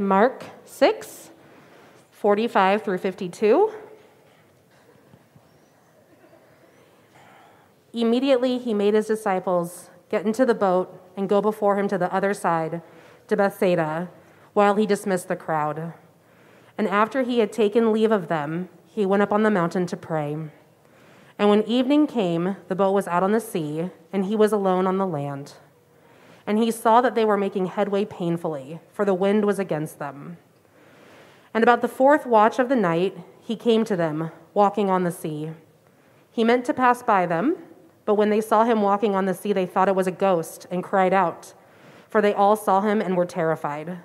Mark 6, 45 through 52. Immediately he made his disciples get into the boat and go before him to the other side, to Bethsaida, while he dismissed the crowd. And after he had taken leave of them, he went up on the mountain to pray. And when evening came, the boat was out on the sea, and he was alone on the land. And he saw that they were making headway painfully, for the wind was against them. And about the fourth watch of the night, he came to them, walking on the sea. He meant to pass by them but when they saw him walking on the sea, they thought it was a ghost and cried out, for they all saw him and were terrified.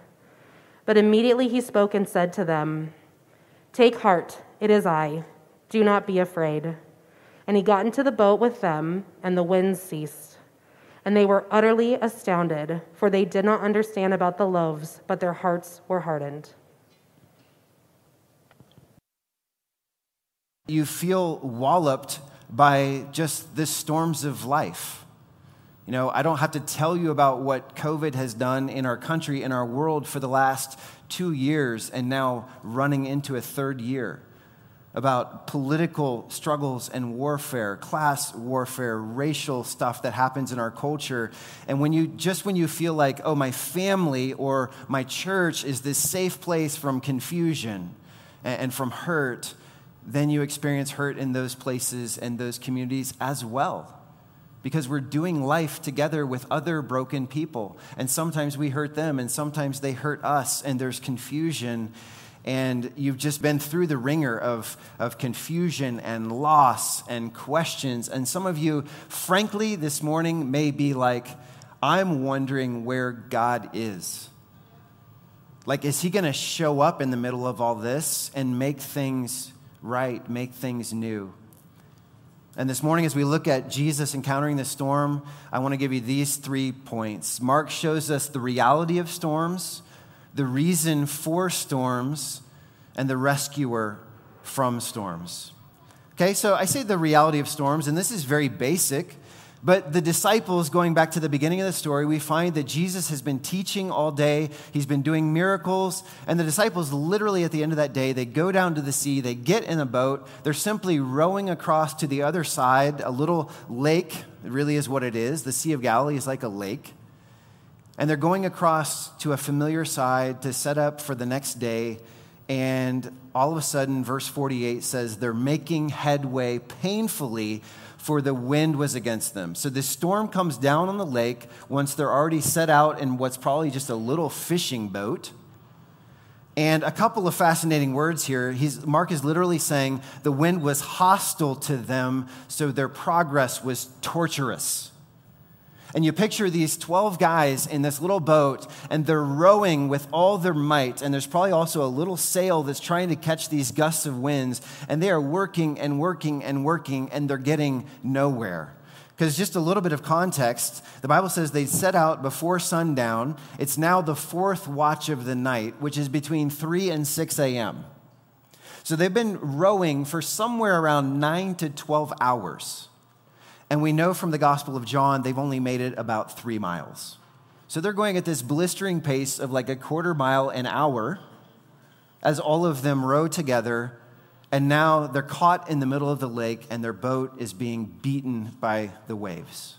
But immediately he spoke and said to them, Take heart, it is I. Do not be afraid. And he got into the boat with them, and the wind ceased. And they were utterly astounded, for they did not understand about the loaves, but their hearts were hardened. You feel walloped by just the storms of life. You know, I don't have to tell you about what COVID has done in our country, in our world for the last two years, and now running into a third year about political struggles and warfare, class warfare, racial stuff that happens in our culture. And when you just when you feel like, oh, my family or my church is this safe place from confusion and from hurt, then you experience hurt in those places and those communities as well. Because we're doing life together with other broken people. And sometimes we hurt them, and sometimes they hurt us, and there's confusion. And you've just been through the wringer of, of confusion and loss and questions. And some of you, frankly, this morning may be like, I'm wondering where God is. Like, is he going to show up in the middle of all this and make things right, make things new. And this morning, as we look at Jesus encountering the storm, I want to give you these three points. Mark shows us the reality of storms, the reason for storms, and the rescuer from storms. Okay, so I say the reality of storms, and this is very basic. But the disciples, going back to the beginning of the story, we find that Jesus has been teaching all day. He's been doing miracles. And the disciples, literally at the end of that day, they go down to the sea, they get in a boat, they're simply rowing across to the other side, a little lake. Really is what it is. The Sea of Galilee is like a lake. And they're going across to a familiar side to set up for the next day. And all of a sudden, verse 48 says they're making headway painfully for the wind was against them. So this storm comes down on the lake once they're already set out in what's probably just a little fishing boat. And a couple of fascinating words here. He's, Mark is literally saying the wind was hostile to them, so their progress was torturous. And you picture these 12 guys in this little boat, and they're rowing with all their might. And there's probably also a little sail that's trying to catch these gusts of winds. And they are working and working and working, and they're getting nowhere. Because just a little bit of context, the Bible says they set out before sundown. It's now the fourth watch of the night, which is between 3 and 6 a.m. So they've been rowing for somewhere around 9 to 12 hours. And we know from the Gospel of John, they've only made it about three miles. So they're going at this blistering pace of like a quarter mile an hour as all of them row together. And now they're caught in the middle of the lake and their boat is being beaten by the waves.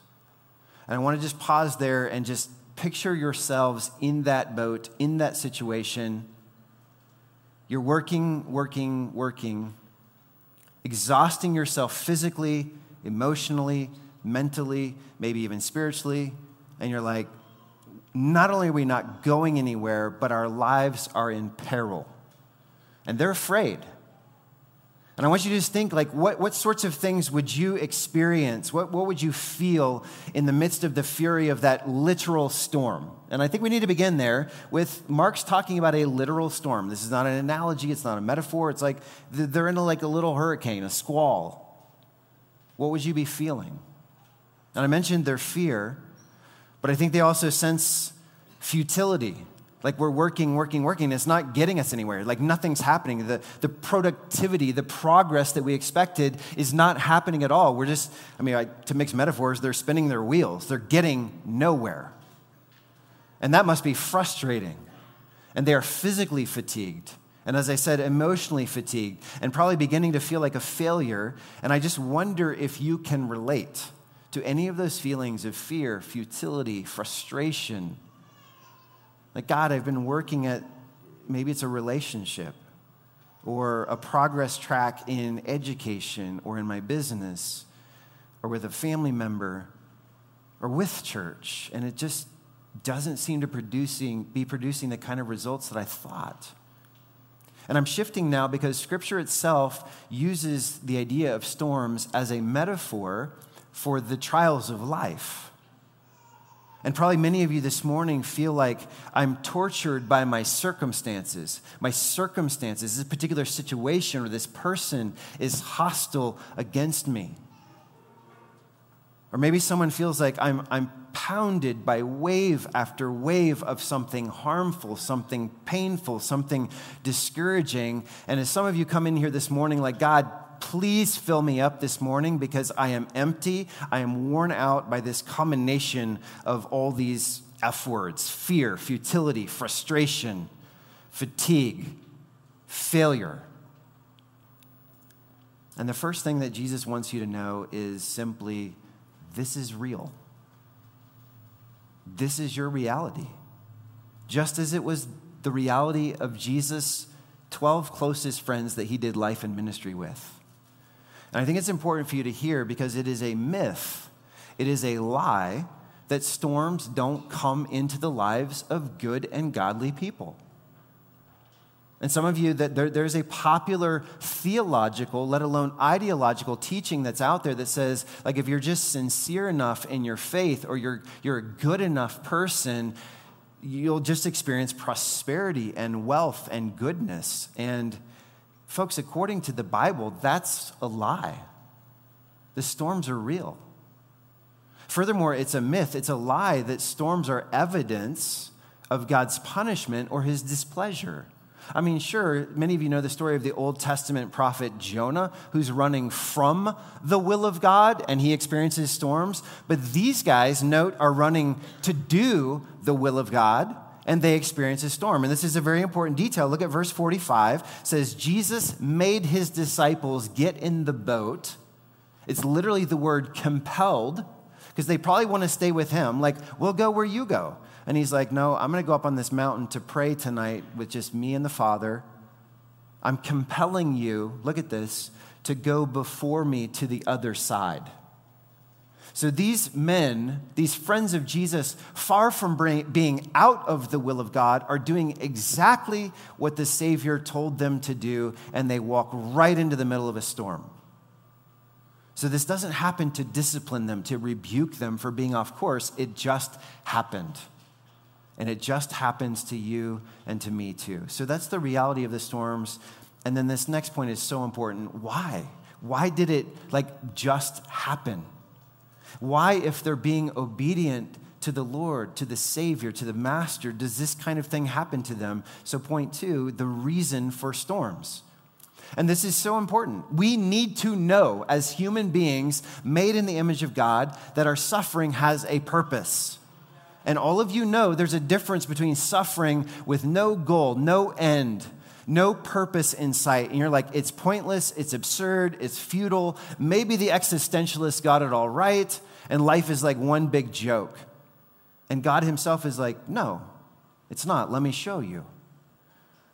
And I want to just pause there and just picture yourselves in that boat, in that situation. You're working, working, working, exhausting yourself physically emotionally, mentally, maybe even spiritually, and you're like, not only are we not going anywhere, but our lives are in peril. And they're afraid. And I want you to just think like, what, what sorts of things would you experience? What, what would you feel in the midst of the fury of that literal storm? And I think we need to begin there with Mark's talking about a literal storm. This is not an analogy, it's not a metaphor. It's like they're in a, like a little hurricane, a squall what would you be feeling? And I mentioned their fear, but I think they also sense futility. Like we're working, working, working. It's not getting us anywhere. Like nothing's happening. The, the productivity, the progress that we expected is not happening at all. We're just, I mean, I, to mix metaphors, they're spinning their wheels. They're getting nowhere. And that must be frustrating. and they are physically fatigued. And as I said, emotionally fatigued, and probably beginning to feel like a failure. And I just wonder if you can relate to any of those feelings of fear, futility, frustration. Like, God, I've been working at maybe it's a relationship or a progress track in education or in my business or with a family member or with church, and it just doesn't seem to producing, be producing the kind of results that I thought. And I'm shifting now because scripture itself uses the idea of storms as a metaphor for the trials of life. And probably many of you this morning feel like I'm tortured by my circumstances. My circumstances, this particular situation or this person is hostile against me. Or maybe someone feels like I'm, I'm pounded by wave after wave of something harmful, something painful, something discouraging. And as some of you come in here this morning, like, God, please fill me up this morning because I am empty. I am worn out by this combination of all these F words fear, futility, frustration, fatigue, failure. And the first thing that Jesus wants you to know is simply this is real. This is your reality. Just as it was the reality of Jesus' 12 closest friends that he did life and ministry with. And I think it's important for you to hear because it is a myth, it is a lie that storms don't come into the lives of good and godly people. And some of you, that there, there's a popular theological, let alone ideological teaching that's out there that says, like, if you're just sincere enough in your faith or you're, you're a good enough person, you'll just experience prosperity and wealth and goodness. And, folks, according to the Bible, that's a lie. The storms are real. Furthermore, it's a myth, it's a lie that storms are evidence of God's punishment or his displeasure. I mean, sure, many of you know the story of the Old Testament prophet Jonah, who's running from the will of God and he experiences storms. But these guys, note, are running to do the will of God and they experience a storm. And this is a very important detail. Look at verse 45. It says, Jesus made his disciples get in the boat. It's literally the word compelled because they probably want to stay with him. Like, we'll go where you go. And he's like, No, I'm going to go up on this mountain to pray tonight with just me and the Father. I'm compelling you, look at this, to go before me to the other side. So these men, these friends of Jesus, far from being out of the will of God, are doing exactly what the Savior told them to do, and they walk right into the middle of a storm. So this doesn't happen to discipline them, to rebuke them for being off course. It just happened. And it just happens to you and to me too. So that's the reality of the storms. And then this next point is so important. Why? Why did it like just happen? Why, if they're being obedient to the Lord, to the Savior, to the Master, does this kind of thing happen to them? So, point two, the reason for storms. And this is so important. We need to know, as human beings made in the image of God, that our suffering has a purpose. And all of you know there's a difference between suffering with no goal, no end, no purpose in sight. And you're like, it's pointless, it's absurd, it's futile. Maybe the existentialists got it all right, and life is like one big joke. And God Himself is like, no, it's not. Let me show you.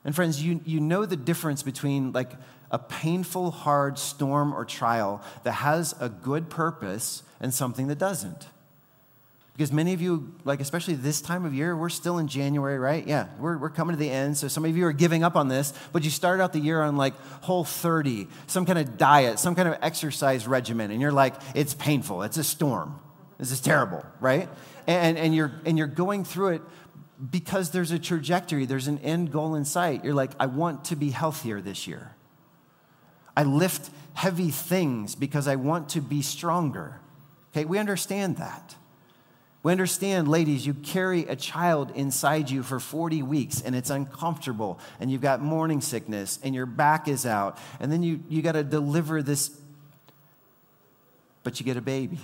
And friends, you, you know the difference between like a painful, hard storm or trial that has a good purpose and something that doesn't. Because many of you, like especially this time of year, we're still in January, right? Yeah, we're, we're coming to the end. So some of you are giving up on this, but you started out the year on like whole 30, some kind of diet, some kind of exercise regimen, and you're like, it's painful, it's a storm. This is terrible, right? And, and, you're, and you're going through it because there's a trajectory, there's an end goal in sight. You're like, I want to be healthier this year. I lift heavy things because I want to be stronger. Okay, we understand that. We understand, ladies, you carry a child inside you for 40 weeks and it's uncomfortable and you've got morning sickness and your back is out and then you, you got to deliver this, but you get a baby.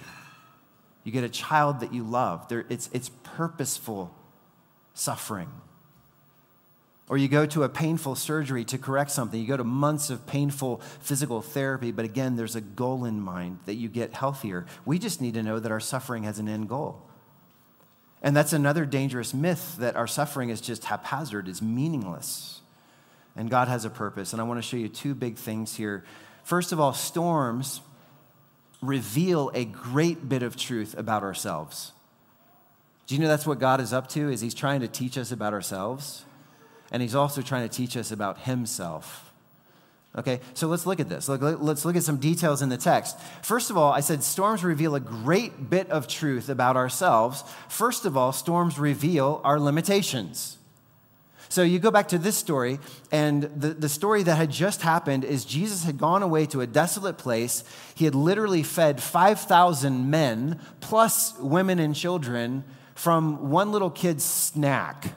You get a child that you love. There, it's, it's purposeful suffering. Or you go to a painful surgery to correct something. You go to months of painful physical therapy, but again, there's a goal in mind that you get healthier. We just need to know that our suffering has an end goal. And that's another dangerous myth that our suffering is just haphazard, is meaningless. And God has a purpose. And I want to show you two big things here. First of all, storms reveal a great bit of truth about ourselves. Do you know that's what God is up to? Is he's trying to teach us about ourselves? And he's also trying to teach us about himself. Okay, so let's look at this. Let's look at some details in the text. First of all, I said storms reveal a great bit of truth about ourselves. First of all, storms reveal our limitations. So you go back to this story, and the, the story that had just happened is Jesus had gone away to a desolate place. He had literally fed 5,000 men, plus women and children, from one little kid's snack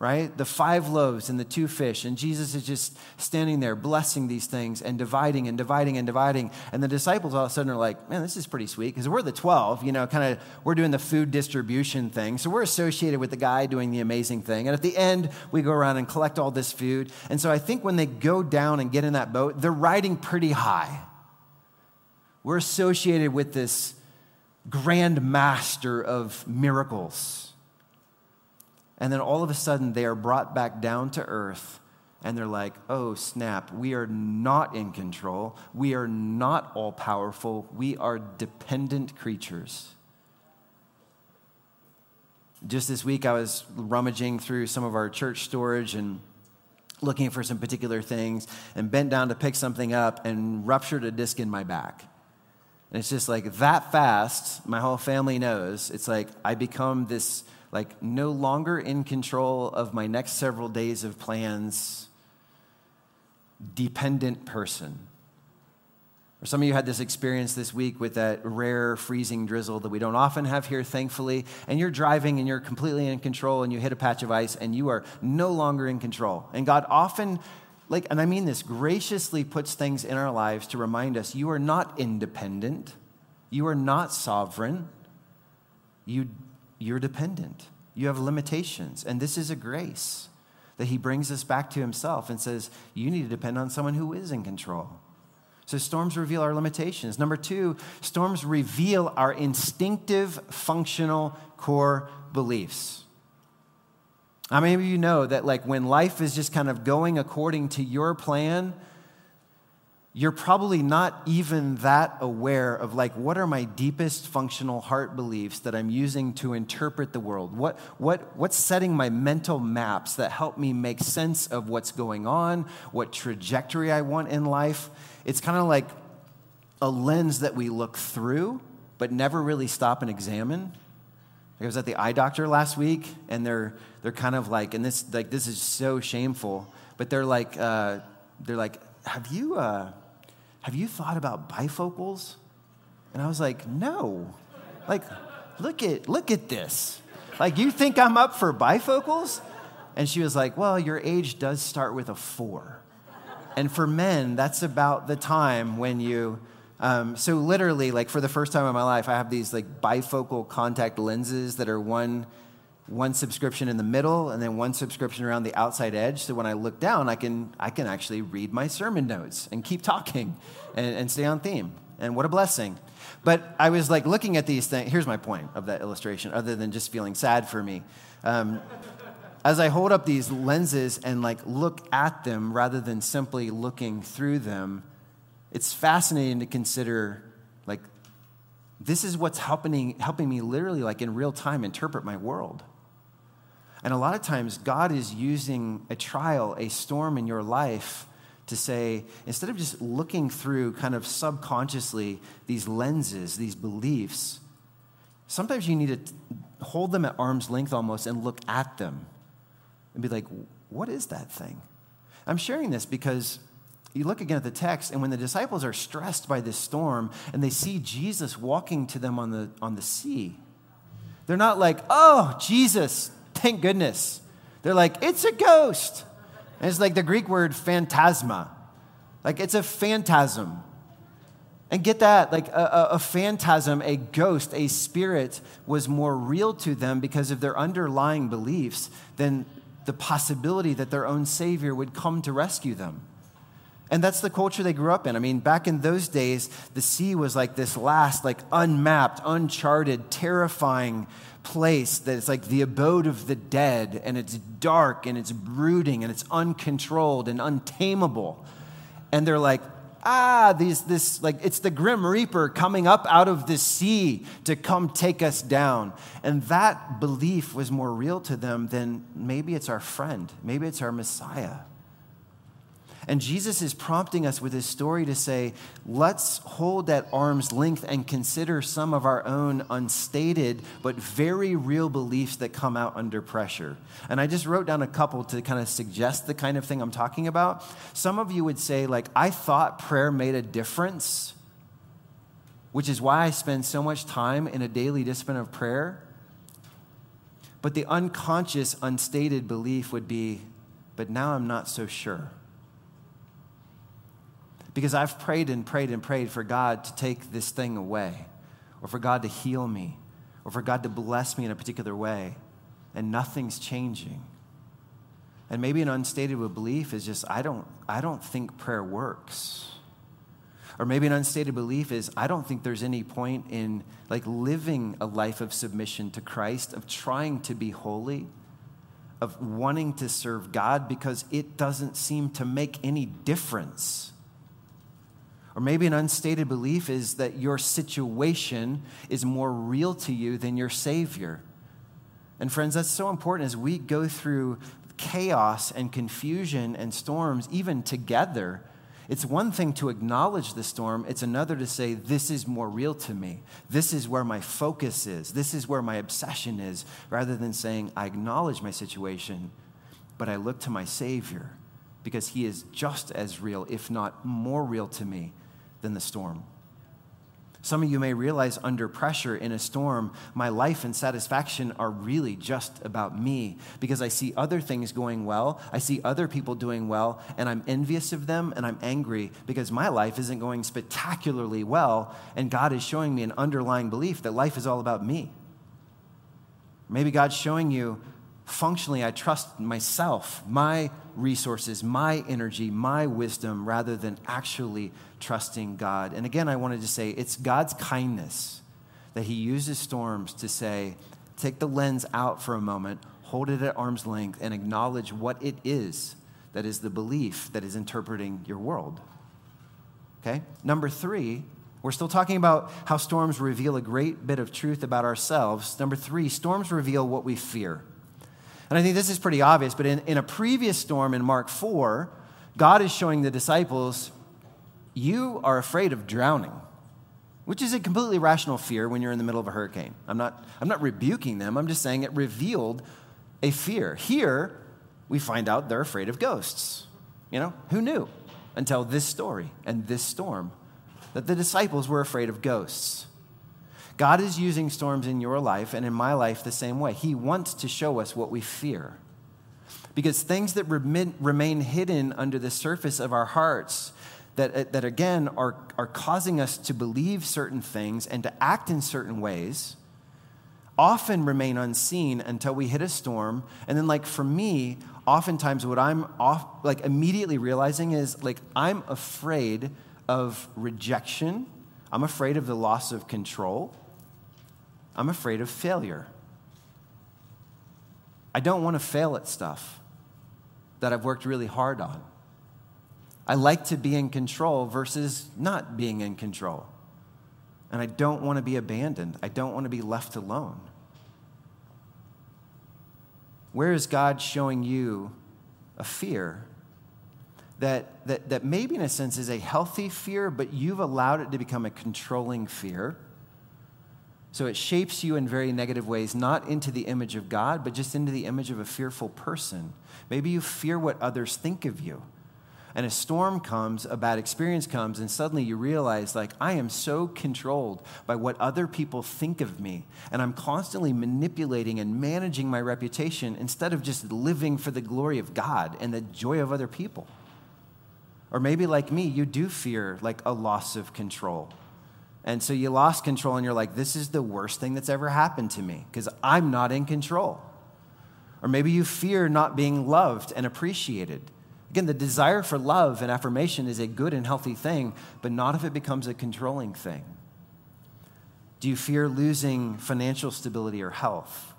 right? The five loaves and the two fish. And Jesus is just standing there blessing these things and dividing and dividing and dividing. And the disciples all of a sudden are like, man, this is pretty sweet because we're the 12, you know, kind of, we're doing the food distribution thing. So we're associated with the guy doing the amazing thing. And at the end, we go around and collect all this food. And so I think when they go down and get in that boat, they're riding pretty high. We're associated with this grand master of miracles and then all of a sudden, they are brought back down to earth, and they're like, oh, snap, we are not in control. We are not all powerful. We are dependent creatures. Just this week, I was rummaging through some of our church storage and looking for some particular things and bent down to pick something up and ruptured a disc in my back. And it's just like that fast, my whole family knows. It's like I become this like no longer in control of my next several days of plans, dependent person. Or some of you had this experience this week with that rare freezing drizzle that we don't often have here, thankfully. And you're driving and you're completely in control and you hit a patch of ice and you are no longer in control. And God often, like, and I mean this, graciously puts things in our lives to remind us you are not independent, you are not sovereign, you you're dependent. You have limitations. And this is a grace that he brings us back to himself and says, You need to depend on someone who is in control. So, storms reveal our limitations. Number two, storms reveal our instinctive, functional core beliefs. Many of you know that, like, when life is just kind of going according to your plan, you're probably not even that aware of like what are my deepest functional heart beliefs that i'm using to interpret the world? What, what, what's setting my mental maps that help me make sense of what's going on what trajectory i want in life? It's kind of like a lens that we look through but never really stop and examine i was at the eye doctor last week and they're they're kind of like and this like this is so shameful but they're like uh, they're like have you uh, have you thought about bifocals? And I was like, No. Like, look at, look at this. Like, you think I'm up for bifocals? And she was like, Well, your age does start with a four. And for men, that's about the time when you, um, so literally, like for the first time in my life, I have these like bifocal contact lenses that are one one subscription in the middle and then one subscription around the outside edge. So when i look down i can i can actually read my sermon notes and keep talking and, and stay on theme. And what a blessing. But i was like looking at these things here's my point of that illustration other than just feeling sad for me. Um, as i hold up these lenses and like look at them rather than simply looking through them it's fascinating to consider like this is what's helping, helping me literally like in real time interpret my world and a lot of times, God is using a trial, a storm in your life to say, instead of just looking through kind of subconsciously these lenses, these beliefs, sometimes you need to hold them at arm's length almost and look at them and be like, what is that thing? I'm sharing this because you look again at the text, and when the disciples are stressed by this storm and they see Jesus walking to them on the, on the sea, they're not like, oh, Jesus, Thank goodness. They're like, it's a ghost. And it's like the Greek word phantasma. Like it's a phantasm. And get that, like a, a, phantasm, a ghost, a spirit was more real to them because of their underlying beliefs than the possibility that their own Savior would come to rescue them. And that's the culture they grew up in. I mean, back in those days, the sea was like this last, like unmapped, uncharted, terrifying place that it's like the abode of the dead, and it's dark and it's brooding and it's uncontrolled and untamable. And they're like, ah, these, this, like, it's the Grim Reaper coming up out of the sea to come take us down. And that belief was more real to them than maybe it's our friend, maybe it's our Messiah. And Jesus is prompting us with his story to say, let's hold at arm's length and consider some of our own unstated but very real beliefs that come out under pressure. And I just wrote down a couple to kind of suggest the kind of thing I'm talking about. Some of you would say, like, I thought prayer made a difference, which is why I spend so much time in a daily discipline of prayer. But the unconscious, unstated belief would be, but now I'm not so sure. Because I've prayed and prayed and prayed for God to take this thing away, or for God to heal me, or for God to bless me in a particular way, and nothing's changing. And maybe an unstated belief is just, I don't, I don't think prayer works. Or maybe an unstated belief is, I don't think there's any point in like living a life of submission to Christ, of trying to be holy, of wanting to serve God because it doesn't seem to make any difference. Or maybe an unstated belief is that your situation is more real to you than your Savior. And friends, that's so important as we go through chaos and confusion and storms, even together. It's one thing to acknowledge the storm, it's another to say, This is more real to me. This is where my focus is. This is where my obsession is, rather than saying, I acknowledge my situation, but I look to my Savior because He is just as real, if not more real to me than the storm. Some of you may realize under pressure in a storm, my life and satisfaction are really just about me because I see other things going well. I see other people doing well, and I'm envious of them and I'm angry because my life isn't going spectacularly well, and God is showing me an underlying belief that life is all about me. Maybe God's showing you functionally, I trust myself, my resources, my energy, my wisdom, rather than actually trusting God. And again, I wanted to say it's God's kindness that He uses storms to say, take the lens out for a moment, hold it at arm's length, and acknowledge what it is that is the belief that is interpreting your world. Okay? Number three, we're still talking about how storms reveal a great bit of truth about ourselves. Number three, storms reveal what we fear. And I think this is pretty obvious, but in, in a previous storm in Mark 4, God is showing the disciples, you are afraid of drowning, which is a completely rational fear when you're in the middle of a hurricane. I'm not, I'm not rebuking them, I'm just saying it revealed a fear. Here, we find out they're afraid of ghosts. You know, who knew until this story and this storm that the disciples were afraid of ghosts? God is using storms in your life and in my life the same way. He wants to show us what we fear. Because things that remain hidden under the surface of our hearts, that, uh, that again are, are causing us to believe certain things and to act in certain ways, often remain unseen until we hit a storm. And then, like for me, oftentimes what I'm off, like immediately realizing is like I'm afraid of rejection. I'm afraid of the loss of control. I'm afraid of failure. I don't want to fail at stuff that I've worked really hard on. I like to be in control versus not being in control. And I don't want to be abandoned. I don't want to be left alone. Where is God showing you a fear that, that, that maybe, in a sense, is a healthy fear, but you've allowed it to become a controlling fear? So it shapes you in very negative ways, not into the image of God, but just into the image of a fearful person. Maybe you fear what others think of you. And a storm comes, a bad experience comes, and suddenly you realize, like, I am so controlled by what other people think of me. And I'm constantly manipulating and managing my reputation instead of just living for the glory of God and the joy of other people. Or maybe, like me, you do fear like a loss of control and so you lost control and you're like, this is the worst thing that's ever happened to me because I'm not in control. Or maybe you fear not being loved and appreciated. Again, the desire for love and affirmation is a good and healthy thing, but not if it becomes a controlling thing. Do you fear losing financial stability or health?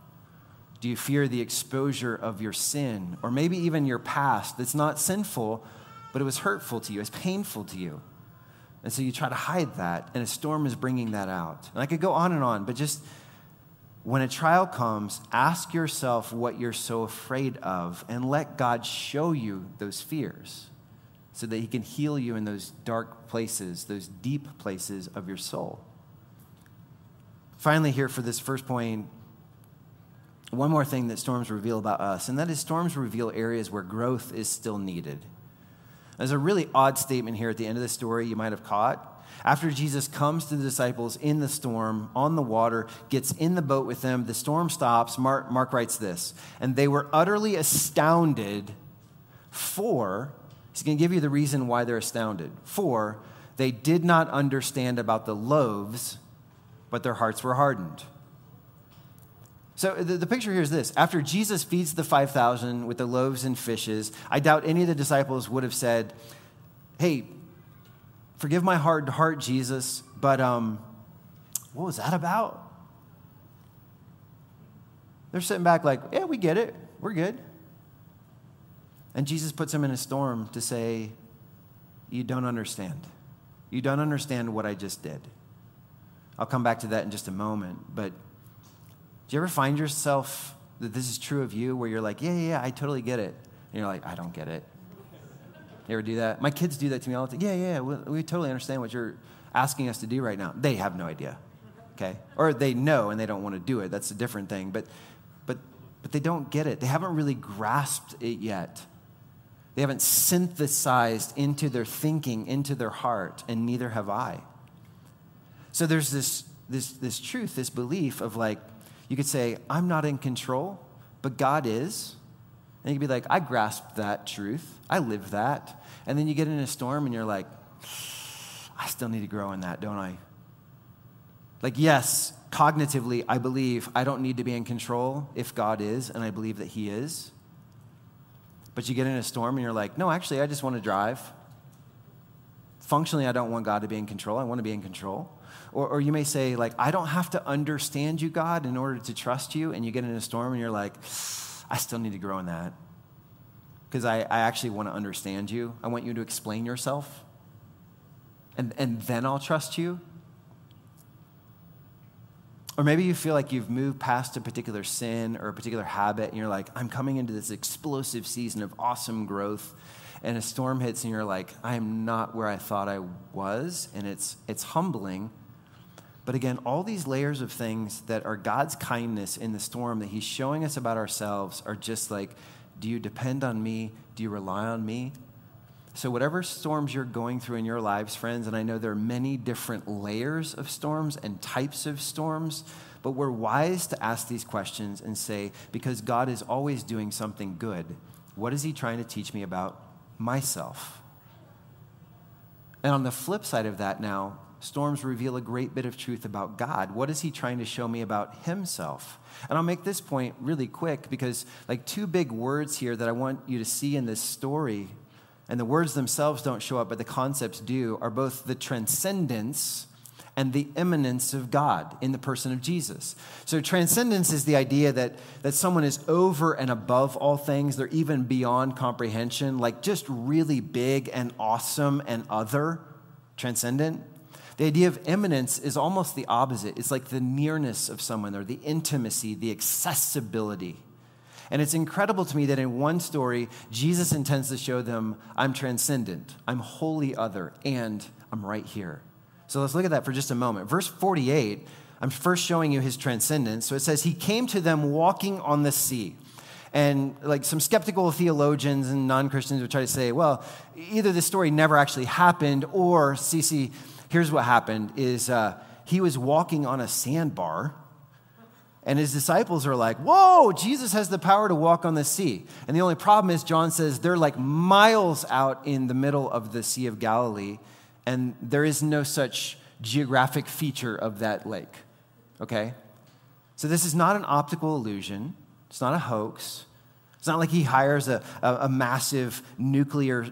Do you fear the exposure of your sin or maybe even your past that's not sinful, but it was hurtful to you, it's painful to you? And so you try to hide that, and a storm is bringing that out. And I could go on and on, but just when a trial comes, ask yourself what you're so afraid of and let God show you those fears so that He can heal you in those dark places, those deep places of your soul. Finally, here for this first point, one more thing that storms reveal about us, and that is storms reveal areas where growth is still needed. There's a really odd statement here at the end of the story you might have caught. After Jesus comes to the disciples in the storm, on the water, gets in the boat with them, the storm stops. Mark, Mark writes this, and they were utterly astounded, for, he's going to give you the reason why they're astounded, for they did not understand about the loaves, but their hearts were hardened. So the, the, picture here is this. After Jesus feeds the 5,000 with the loaves and fishes, I doubt any of the disciples would have said, Hey, forgive my hard heart, Jesus, but um, what was that about? They're sitting back like, yeah, we get it. We're good. And Jesus puts them in a storm to say, You don't understand. You don't understand what I just did. I'll come back to that in just a moment. But do you ever find yourself that this is true of you where you're like, Yeah, yeah, yeah I totally get it. And you're like, I don't get it. You ever do that? My kids do that to me all the time. Yeah, yeah, we, we totally understand what you're asking us to do right now. They have no idea, okay? Or they know and they don't want to do it. That's a different thing. But, but, but they don't get it. They haven't really grasped it yet. They haven't synthesized into their thinking, into their heart, and neither have I. So there's this, this, this truth, this belief of like, you could say, I'm not in control, but God is. And you could be like, I grasp that truth. I live that. And then you get in a storm and you're like, I still need to grow in that, don't I? Like, yes, cognitively, I believe I don't need to be in control if God is, and I believe that He is. But you get in a storm and you're like, no, actually, I just want to drive. Functionally, I don't want God to be in control. I want to be in control. Or, or you may say, like, I don't have to understand you, God, in order to trust you. And you get in a storm and you're like, I still need to grow in that because I, I actually want to understand you. I want you to explain yourself. And, and then I'll trust you. Or maybe you feel like you've moved past a particular sin or a particular habit, and you're like, I'm coming into this explosive season of awesome growth. And a storm hits, and you're like, I am not where I thought I was. And it's, it's humbling. But again, all these layers of things that are God's kindness in the storm that He's showing us about ourselves are just like do you depend on me? Do you rely on me? So, whatever storms you're going through in your lives, friends, and I know there are many different layers of storms and types of storms, but we're wise to ask these questions and say, because God is always doing something good, what is He trying to teach me about myself? And on the flip side of that, now, storms reveal a great bit of truth about God. What is he trying to show me about himself? And I'll make this point really quick because, like, two big words here that I want you to see in this story, and the words themselves don't show up, but the concepts do, are both the transcendence and the immanence of God in the person of Jesus. So, transcendence is the idea that, that someone is over and above all things, they're even beyond comprehension, like just really big and awesome and other, transcendent. The idea of immanence is almost the opposite. It's like the nearness of someone or the intimacy, the accessibility. And it's incredible to me that in one story, Jesus intends to show them, I'm transcendent, I'm wholly other, and I'm right here. So let's look at that for just a moment. Verse 48, I'm first showing you his transcendence. So it says, He came to them walking on the sea. And like some skeptical theologians and non Christians would try to say, well, either this story never actually happened, or, Cece, here's what happened is uh, he was walking on a sandbar and his disciples are like, Whoa, Jesus has the power to walk on the sea. And the only problem is, John says, they're like miles out in the middle of the Sea of Galilee, and there is no such geographic feature of that lake. Okay? So this is not an optical illusion, it's not a hoax. It's not like he hires a, a, a massive nuclear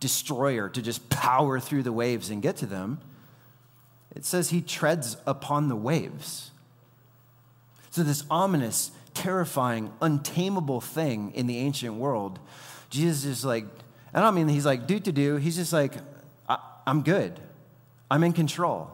destroyer to just power through the waves and get to them. It says he treads upon the waves. So, this ominous, terrifying, untamable thing in the ancient world, Jesus is like, I don't mean he's like, do to do. He's just like, I'm good. I'm in control.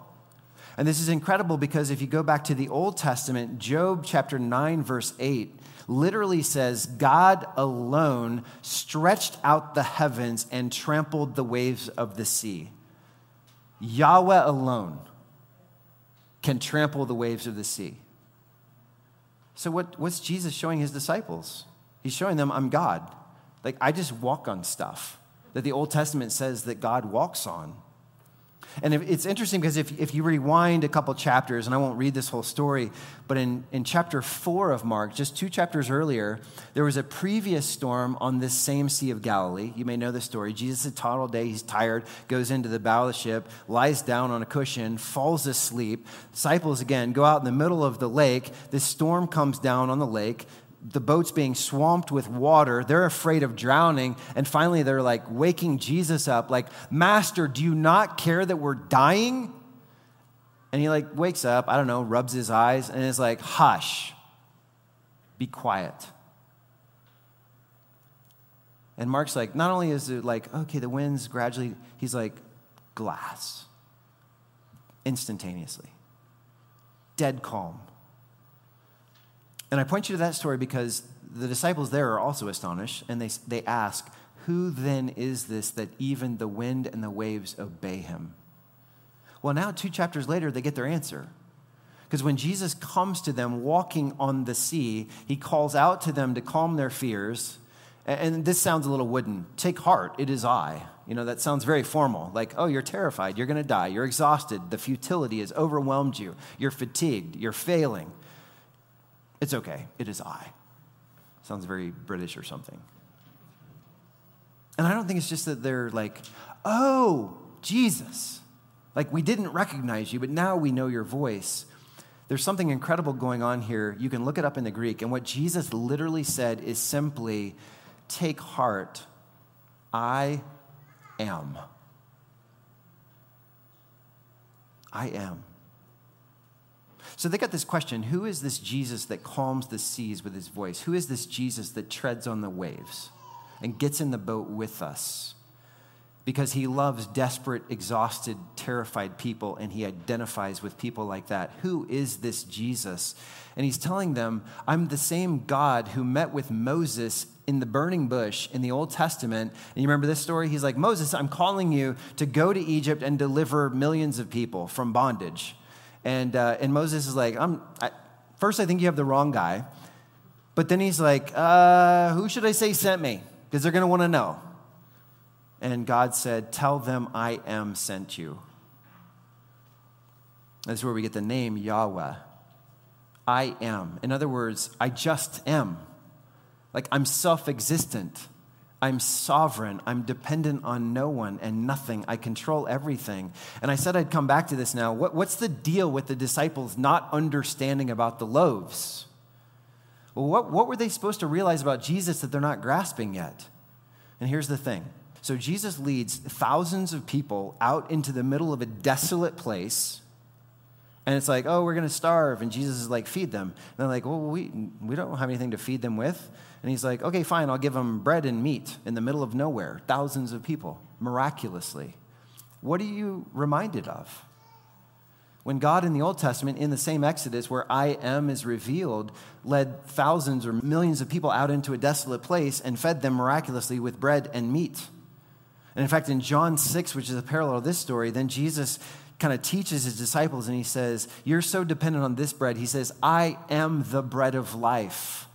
And this is incredible because if you go back to the Old Testament, Job chapter 9, verse 8, literally says, God alone stretched out the heavens and trampled the waves of the sea. Yahweh alone can trample the waves of the sea. So, what, what's Jesus showing his disciples? He's showing them, I'm God. Like, I just walk on stuff that the Old Testament says that God walks on. And it's interesting because if, if you rewind a couple chapters, and I won't read this whole story, but in, in chapter four of Mark, just two chapters earlier, there was a previous storm on this same Sea of Galilee. You may know the story. Jesus had taught all day, he's tired, goes into the bow of the ship, lies down on a cushion, falls asleep. Disciples, again, go out in the middle of the lake. This storm comes down on the lake the boat's being swamped with water. They're afraid of drowning. And finally, they're like waking Jesus up, like, Master, do you not care that we're dying? And he like wakes up, I don't know, rubs his eyes, and is like, Hush, be quiet. And Mark's like, not only is it like, okay, the wind's gradually, he's like, glass, instantaneously, dead calm. And I point you to that story because the disciples there are also astonished, and they, they ask, Who then is this that even the wind and the waves obey him? Well, now, two chapters later, they get their answer. Because when Jesus comes to them walking on the sea, he calls out to them to calm their fears. And this sounds a little wooden. Take heart, it is I. You know, that sounds very formal. Like, oh, you're terrified, you're going to die, you're exhausted, the futility has overwhelmed you, you're fatigued, you're failing. It's okay. It is I. Sounds very British or something. And I don't think it's just that they're like, oh, Jesus. Like, we didn't recognize you, but now we know your voice. There's something incredible going on here. You can look it up in the Greek. And what Jesus literally said is simply, take heart. I am. I am. So they got this question Who is this Jesus that calms the seas with his voice? Who is this Jesus that treads on the waves and gets in the boat with us? Because he loves desperate, exhausted, terrified people, and he identifies with people like that. Who is this Jesus? And he's telling them, I'm the same God who met with Moses in the burning bush in the Old Testament. And you remember this story? He's like, Moses, I'm calling you to go to Egypt and deliver millions of people from bondage. And, uh, and Moses is like, I'm, I, first, I think you have the wrong guy. But then he's like, uh, who should I say sent me? Because they're going to want to know. And God said, Tell them I am sent you. That's where we get the name Yahweh. I am. In other words, I just am. Like I'm self existent. I'm sovereign. I'm dependent on no one and nothing. I control everything. And I said I'd come back to this now. What, what's the deal with the disciples not understanding about the loaves? Well, what, what were they supposed to realize about Jesus that they're not grasping yet? And here's the thing so Jesus leads thousands of people out into the middle of a desolate place. And it's like, oh, we're going to starve. And Jesus is like, feed them. And they're like, well, we, we don't have anything to feed them with. And he's like, okay, fine, I'll give them bread and meat in the middle of nowhere, thousands of people, miraculously. What are you reminded of? When God in the Old Testament, in the same Exodus where I am is revealed, led thousands or millions of people out into a desolate place and fed them miraculously with bread and meat. And in fact, in John 6, which is a parallel of this story, then Jesus kind of teaches his disciples and he says, You're so dependent on this bread. He says, I am the bread of life.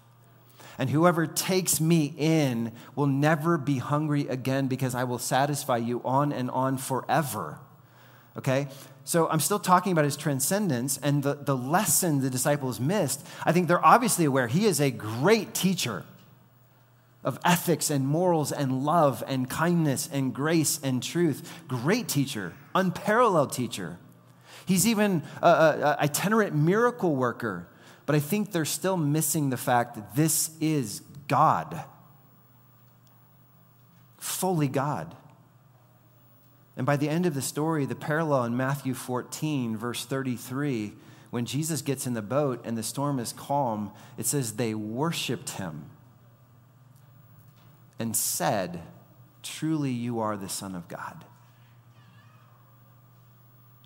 And whoever takes me in will never be hungry again because I will satisfy you on and on forever. Okay? So I'm still talking about his transcendence and the, the lesson the disciples missed. I think they're obviously aware he is a great teacher of ethics and morals and love and kindness and grace and truth. Great teacher, unparalleled teacher. He's even an itinerant miracle worker but I think they're still missing the fact that this is God, fully God. And by the end of the story, the parallel in Matthew 14, verse 33, when Jesus gets in the boat and the storm is calm, it says they worshiped him and said, Truly, you are the Son of God.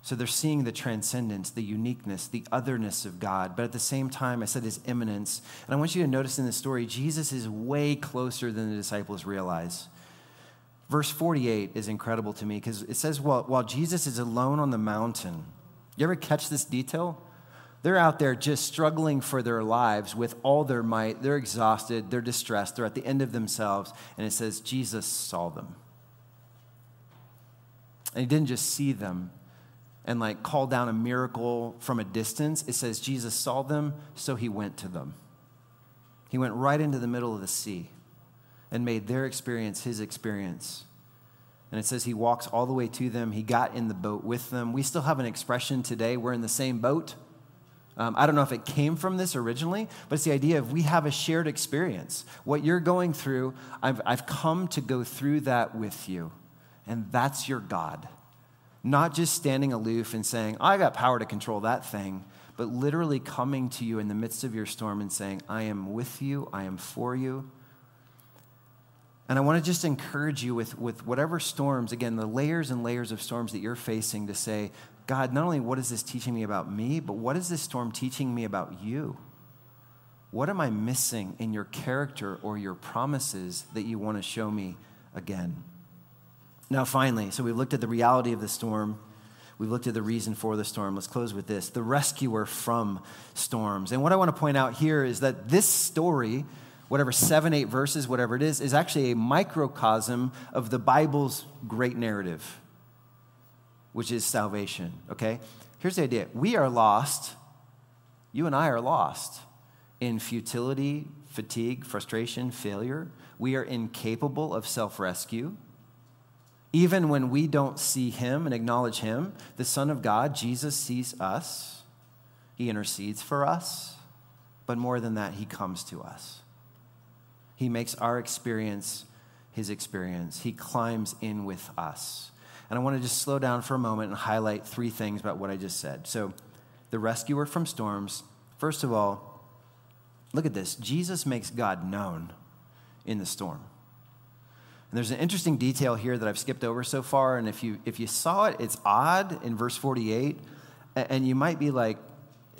So they're seeing the transcendence, the uniqueness, the otherness of God, but at the same time, I said his immanence. And I want you to notice in this story, Jesus is way closer than the disciples realize. Verse 48 is incredible to me because it says, while Jesus is alone on the mountain, you ever catch this detail? They're out there just struggling for their lives with all their might. They're exhausted, they're distressed, they're at the end of themselves. And it says, Jesus saw them. And he didn't just see them and like call down a miracle from a distance. It says, Jesus saw them, so he went to them. He went right into the middle of the sea and made their experience his experience. And it says he walks all the way to them. He got in the boat with them. We still have an expression today we're in the same boat. Um, I don't know if it came from this originally, but it's the idea of we have a shared experience. What you're going through, I've, I've come to go through that with you. And that's your God. Not just standing aloof and saying, I got power to control that thing, but literally coming to you in the midst of your storm and saying, I am with you, I am for you. And I want to just encourage you with, with whatever storms, again, the layers and layers of storms that you're facing to say, God, not only what is this teaching me about me, but what is this storm teaching me about you? What am I missing in your character or your promises that you want to show me again? Now, finally, so we've looked at the reality of the storm. We've looked at the reason for the storm. Let's close with this the rescuer from storms. And what I want to point out here is that this story whatever seven, eight verses, whatever it is, is actually a microcosm of the Bible's great narrative, which is salvation, okay? Here's the idea we are lost, you and I are lost in futility, fatigue, frustration, failure. We are incapable of self rescue. Even when we don't see Him and acknowledge Him, the Son of God, Jesus, sees us. He intercedes for us. But more than that, He comes to us. He makes our experience his experience. He climbs in with us. And I want to just slow down for a moment and highlight three things about what I just said. So, the rescuer from storms, first of all, look at this Jesus makes God known in the storm. And there's an interesting detail here that I've skipped over so far. And if you, if you saw it, it's odd in verse 48. And you might be like,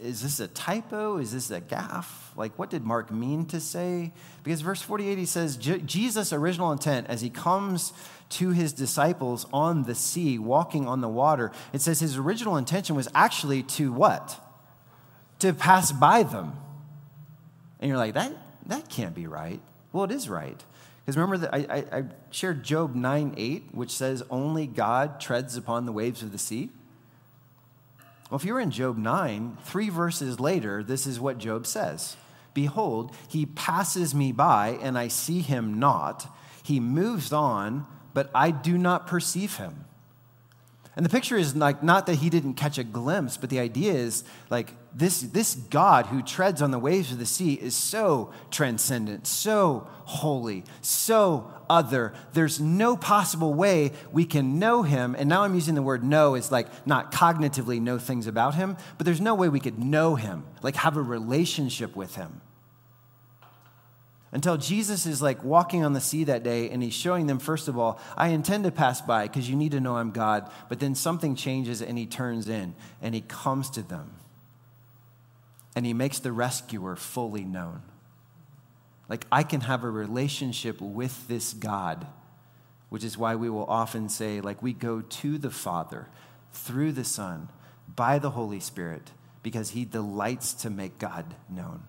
is this a typo? Is this a gaffe? Like, what did Mark mean to say? Because verse 48, he says, Jesus' original intent as he comes to his disciples on the sea, walking on the water, it says his original intention was actually to what? To pass by them. And you're like, that, that can't be right. Well, it is right. Because remember that I, I, I shared Job 9 8, which says, Only God treads upon the waves of the sea. Well, if you're in Job 9, three verses later, this is what Job says Behold, he passes me by, and I see him not. He moves on, but I do not perceive him. And the picture is like not that he didn't catch a glimpse, but the idea is like this, this God who treads on the waves of the sea is so transcendent, so holy, so other. There's no possible way we can know him. And now I'm using the word know as like not cognitively know things about him, but there's no way we could know him, like have a relationship with him. Until Jesus is like walking on the sea that day and he's showing them, first of all, I intend to pass by because you need to know I'm God. But then something changes and he turns in and he comes to them and he makes the rescuer fully known. Like, I can have a relationship with this God, which is why we will often say, like, we go to the Father through the Son by the Holy Spirit because he delights to make God known.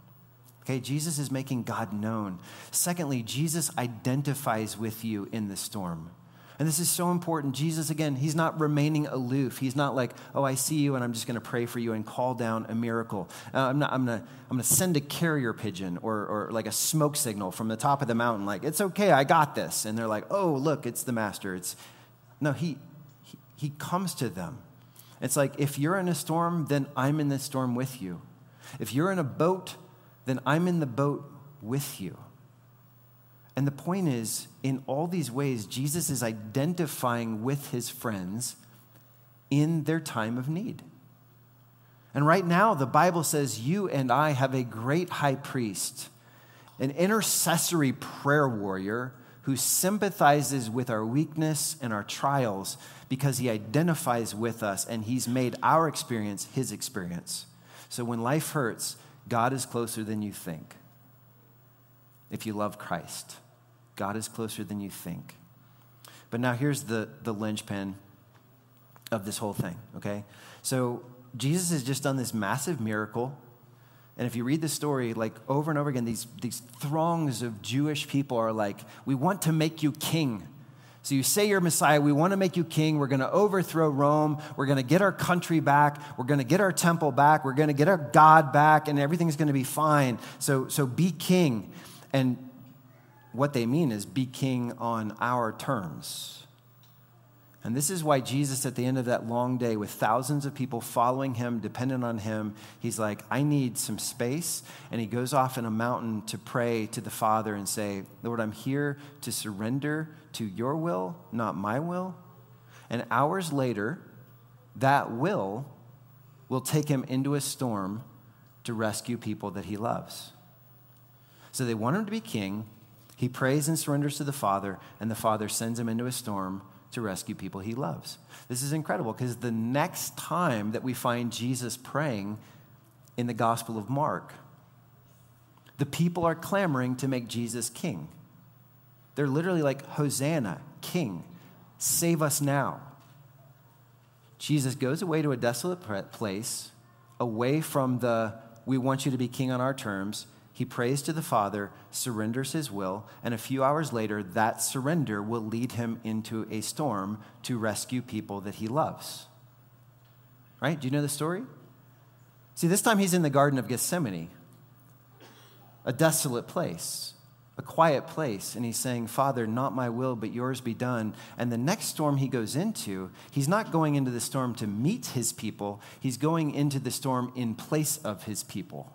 Okay, Jesus is making God known. Secondly, Jesus identifies with you in the storm. And this is so important. Jesus, again, he's not remaining aloof. He's not like, oh, I see you and I'm just going to pray for you and call down a miracle. Uh, I'm, not, I'm going to I'm gonna send a carrier pigeon or, or like a smoke signal from the top of the mountain, like, it's okay, I got this. And they're like, oh, look, it's the master. It's, no, he, he, he comes to them. It's like, if you're in a storm, then I'm in the storm with you. If you're in a boat, then I'm in the boat with you. And the point is, in all these ways, Jesus is identifying with his friends in their time of need. And right now, the Bible says you and I have a great high priest, an intercessory prayer warrior who sympathizes with our weakness and our trials because he identifies with us and he's made our experience his experience. So when life hurts, God is closer than you think. If you love Christ, God is closer than you think. But now here's the, the linchpin of this whole thing, okay? So Jesus has just done this massive miracle. And if you read the story, like over and over again, these, these throngs of Jewish people are like, We want to make you king. So you say you're Messiah, we want to make you king, we're going to overthrow Rome, we're going to get our country back, we're going to get our temple back, we're going to get our God back, and everything's going to be fine. So, so be king. And what they mean is be king on our terms. And this is why Jesus, at the end of that long day, with thousands of people following him, dependent on him, he's like, I need some space. And he goes off in a mountain to pray to the Father and say, Lord, I'm here to surrender to your will, not my will. And hours later, that will will take him into a storm to rescue people that he loves. So they want him to be king. He prays and surrenders to the Father, and the Father sends him into a storm to rescue people he loves. This is incredible because the next time that we find Jesus praying in the Gospel of Mark, the people are clamoring to make Jesus king. They're literally like, Hosanna, king, save us now. Jesus goes away to a desolate place, away from the, we want you to be king on our terms he prays to the Father, surrenders his will, and a few hours later, that surrender will lead him into a storm to rescue people that he loves. Right? Do you know the story? See, this time he's in the Garden of Gethsemane, a desolate place, a quiet place, and he's saying, Father, not my will, but yours be done. And the next storm he goes into, he's not going into the storm to meet his people, he's going into the storm in place of his people.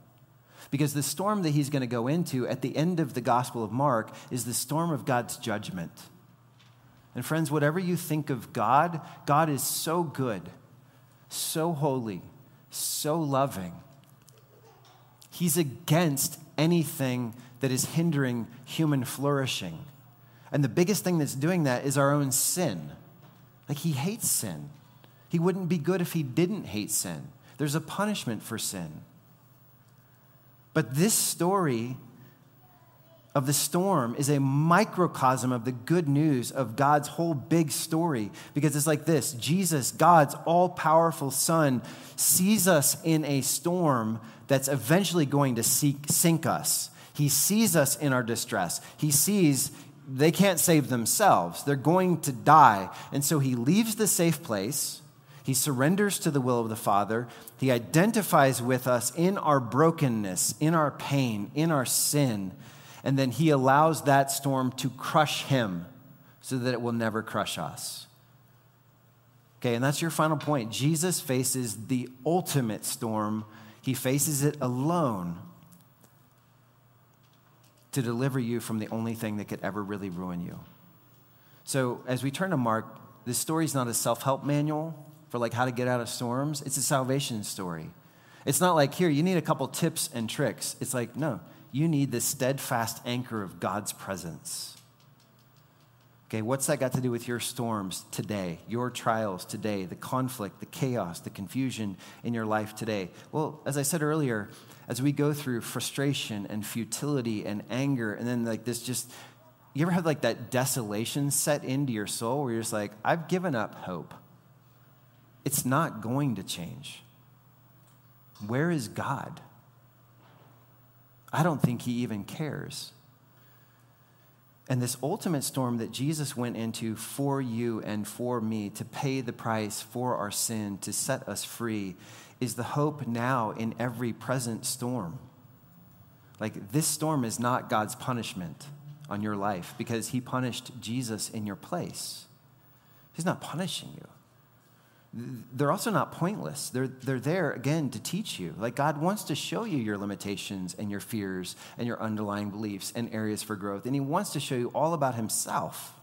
Because the storm that he's going to go into at the end of the Gospel of Mark is the storm of God's judgment. And friends, whatever you think of God, God is so good, so holy, so loving. He's against anything that is hindering human flourishing. And the biggest thing that's doing that is our own sin. Like, he hates sin. He wouldn't be good if he didn't hate sin. There's a punishment for sin. But this story of the storm is a microcosm of the good news of God's whole big story because it's like this Jesus, God's all powerful Son, sees us in a storm that's eventually going to seek, sink us. He sees us in our distress. He sees they can't save themselves, they're going to die. And so he leaves the safe place he surrenders to the will of the Father. He identifies with us in our brokenness, in our pain, in our sin. And then he allows that storm to crush him so that it will never crush us. Okay, and that's your final point. Jesus faces the ultimate storm, he faces it alone to deliver you from the only thing that could ever really ruin you. So, as we turn to Mark, this story is not a self help manual for like how to get out of storms. It's a salvation story. It's not like, here, you need a couple tips and tricks. It's like, no, you need the steadfast anchor of God's presence. Okay, what's that got to do with your storms today, your trials today, the conflict, the chaos, the confusion in your life today? Well, as I said earlier, as we go through frustration and futility and anger, and then like this just, you ever have like that desolation set into your soul where you're just like, I've given up hope it's not going to change. Where is God? I don't think he even cares. And this ultimate storm that Jesus went into for you and for me to pay the price for our sin, to set us free, is the hope now in every present storm. Like, this storm is not God's punishment on your life because he punished Jesus in your place. He's not punishing you. they're also not pointless. They're, they're there, again, to teach you. Like God wants to show you your limitations and your fears and your underlying beliefs and areas for growth. And He wants to show you all about Himself.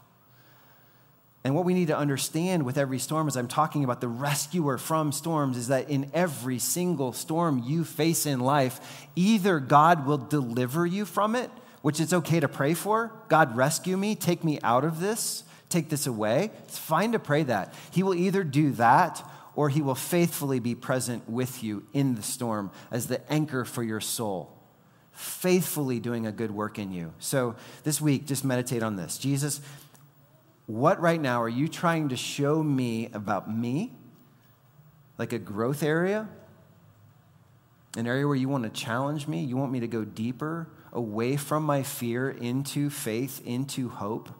And what we need to understand with every storm, as I'm talking about the rescuer from storms, is that in every single storm you face in life, either God will deliver you from it, which it's okay to pray for God, rescue me, take me out of this take this away. It's fine to pray that. He will either do that or he will faithfully be present with you in the storm as the anchor for your soul, faithfully doing a good work in you. So this week, just meditate on this. Jesus, what right now are you trying to show me about me? Like a growth area? An area where you want to challenge me? You want me to go deeper, away from my fear, into faith, into hope?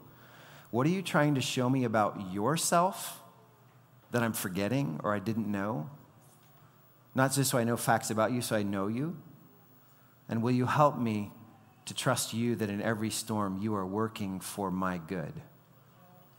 What are you trying to show me about yourself that I'm forgetting or I didn't know? Not just so I know facts about you, so I know you. And will you help me to trust you that in every storm you are working for my good?